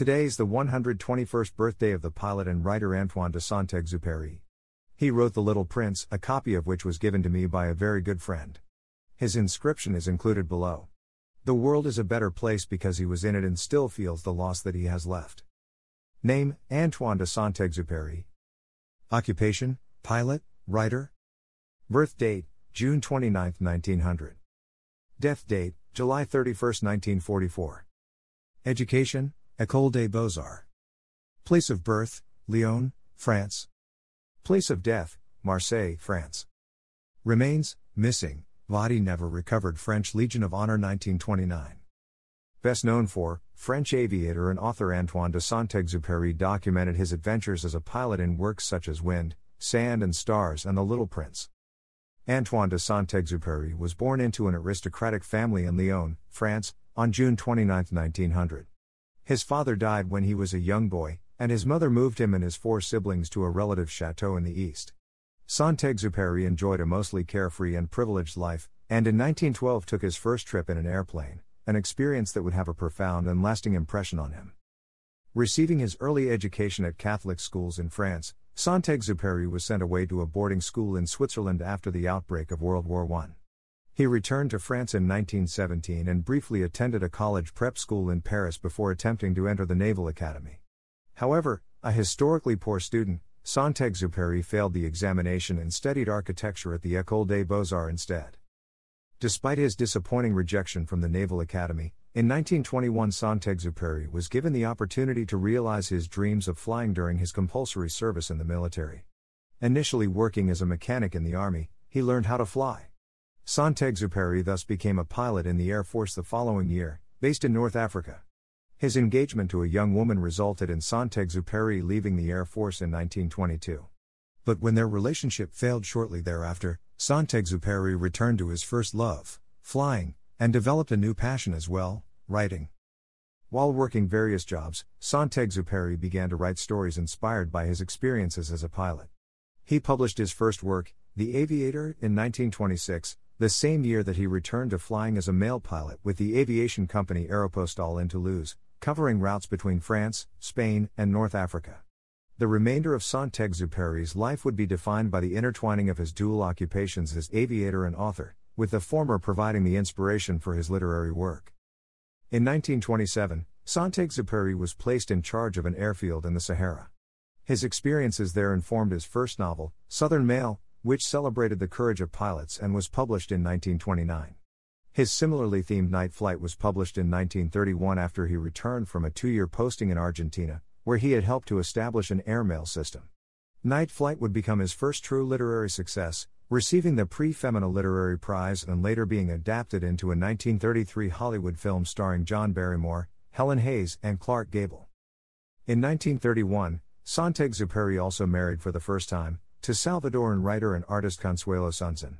Today is the 121st birthday of the pilot and writer Antoine de Saint-Exupéry. He wrote The Little Prince, a copy of which was given to me by a very good friend. His inscription is included below. The world is a better place because he was in it and still feels the loss that he has left. Name Antoine de Saint Exupéry. Occupation Pilot, Writer. Birth date June 29, 1900. Death date July 31, 1944. Education École des Beaux-Arts. Place of birth Lyon, France. Place of death Marseille, France. Remains missing Body never recovered French Legion of Honor 1929. Best known for, French aviator and author Antoine de Saint-Exupéry documented his adventures as a pilot in works such as Wind, Sand and Stars and The Little Prince. Antoine de Saint-Exupéry was born into an aristocratic family in Lyon, France, on June 29, 1900. His father died when he was a young boy, and his mother moved him and his four siblings to a relative's chateau in the east. Saint-Exupéry enjoyed a mostly carefree and privileged life, and in 1912 took his first trip in an airplane, an experience that would have a profound and lasting impression on him. Receiving his early education at Catholic schools in France, Saint-Exupéry was sent away to a boarding school in Switzerland after the outbreak of World War I. He returned to France in 1917 and briefly attended a college prep school in Paris before attempting to enter the Naval Academy. However, a historically poor student, Saint-Exupéry failed the examination and studied architecture at the École des Beaux-Arts instead. Despite his disappointing rejection from the Naval Academy, in 1921 Saint-Exupéry was given the opportunity to realize his dreams of flying during his compulsory service in the military. Initially working as a mechanic in the army, he learned how to fly. Saint-Exupéry thus became a pilot in the Air Force the following year, based in North Africa. His engagement to a young woman resulted in Saint-Exupéry leaving the Air Force in 1922. But when their relationship failed shortly thereafter, Saint-Exupéry returned to his first love, flying, and developed a new passion as well, writing. While working various jobs, Saint-Exupéry began to write stories inspired by his experiences as a pilot. He published his first work, The Aviator, in 1926, the same year that he returned to flying as a mail pilot with the aviation company Aeropostale in Toulouse, covering routes between France, Spain, and North Africa. The remainder of Saint-Exupéry's life would be defined by the intertwining of his dual occupations as aviator and author, with the former providing the inspiration for his literary work. In 1927, Saint-Exupéry was placed in charge of an airfield in the Sahara. His experiences there informed his first novel, Southern Mail, which celebrated the courage of pilots and was published in 1929. His similarly themed Night Flight was published in 1931 after he returned from a two year posting in Argentina, where he had helped to establish an airmail system. Night Flight would become his first true literary success, receiving the Prix Femina Literary Prize and later being adapted into a 1933 Hollywood film starring John Barrymore, Helen Hayes, and Clark Gable. In 1931, Saint-Exupéry also married for the first time, to Salvadoran writer and artist Consuelo Suncín.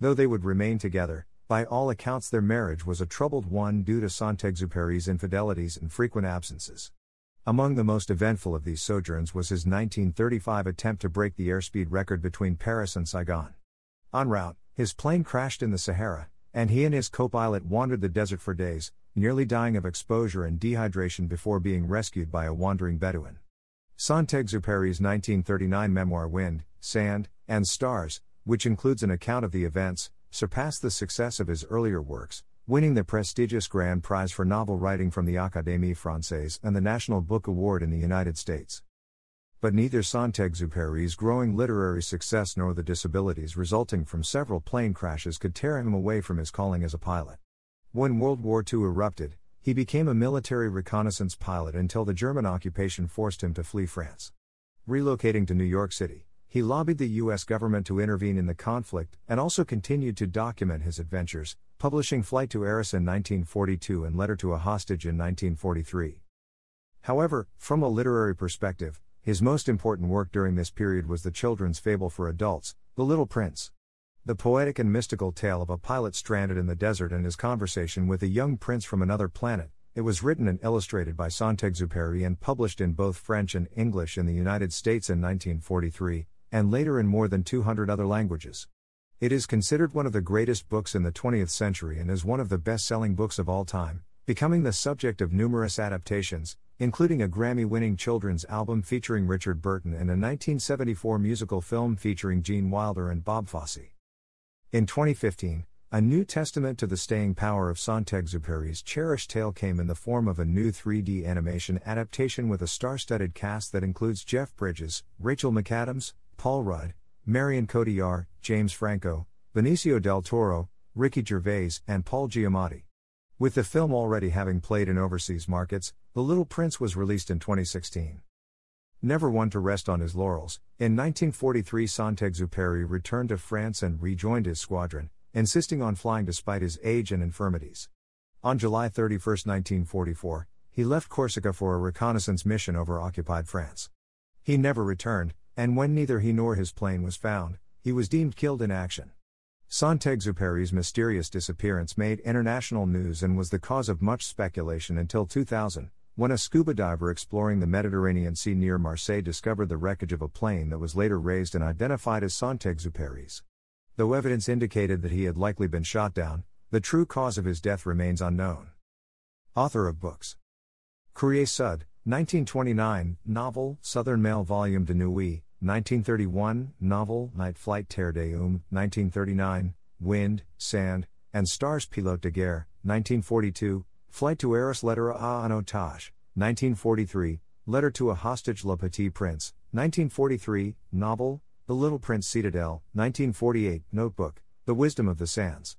Though they would remain together, by all accounts, their marriage was a troubled one due to Saint-Exupéry's infidelities and frequent absences. Among the most eventful of these sojourns was his 1935 attempt to break the airspeed record between Paris and Saigon. En route, his plane crashed in the Sahara, and he and his co pilot wandered the desert for days, nearly dying of exposure and dehydration before being rescued by a wandering Bedouin. Saint-Exupéry's 1939 memoir Wind, Sand, and Stars, which includes an account of the events, surpassed the success of his earlier works, winning the prestigious Grand Prize for Novel Writing from the Académie Française and the National Book Award in the United States. But neither Saint-Exupéry's growing literary success nor the disabilities resulting from several plane crashes could tear him away from his calling as a pilot. When World War II erupted, he became a military reconnaissance pilot until the German occupation forced him to flee France. Relocating to New York City, He lobbied the U.S. government to intervene in the conflict and also continued to document his adventures, publishing Flight to Arras in 1942 and Letter to a Hostage in 1943. However, from a literary perspective, his most important work during this period was the children's fable for adults, The Little Prince. The poetic and mystical tale of a pilot stranded in the desert and his conversation with a young prince from another planet. It was written and illustrated by Saint-Exupéry and published in both French and English in the United States in 1943, and later in more than 200 other languages. It is considered one of the greatest books in the 20th century and is one of the best selling books of all time, becoming the subject of numerous adaptations, including a Grammy winning children's album featuring Richard Burton and a 1974 musical film featuring Gene Wilder and Bob Fosse. In 2015, a new testament to the staying power of Saint-Exupéry's cherished tale came in the form of a new 3D animation adaptation with a star-studded cast that includes Jeff Bridges, Rachel McAdams, Paul Rudd, Marion Cotillard, James Franco, Benicio del Toro, Ricky Gervais, and Paul Giamatti. With the film already having played in overseas markets, The Little Prince was released in 2016. Never one to rest on his laurels, in 1943 Saint-Exupéry returned to France and rejoined his squadron, insisting on flying despite his age and infirmities. On July 31, 1944, he left Corsica for a reconnaissance mission over occupied France. He never returned, and when neither he nor his plane was found, he was deemed killed in action. Saint-Exupéry's mysterious disappearance made international news and was the cause of much speculation until 2000, when a scuba diver exploring the Mediterranean Sea near Marseille discovered the wreckage of a plane that was later raised and identified as Saint-Exupéry's. Though evidence indicated that he had likely been shot down, the true cause of his death remains unknown. Author of books Courrier Sud, 1929, novel, Southern Mail Volume de Nuit, 1931, novel, Night Flight Terre des Hommes, 1939, Wind, Sand, and Stars Pilote de Guerre, 1942, Flight to Arras Lettre à un otage, 1943, Letter to a Hostage Le Petit Prince, 1943, novel, The Little Prince Citadel, 1948, notebook, The Wisdom of the Sands.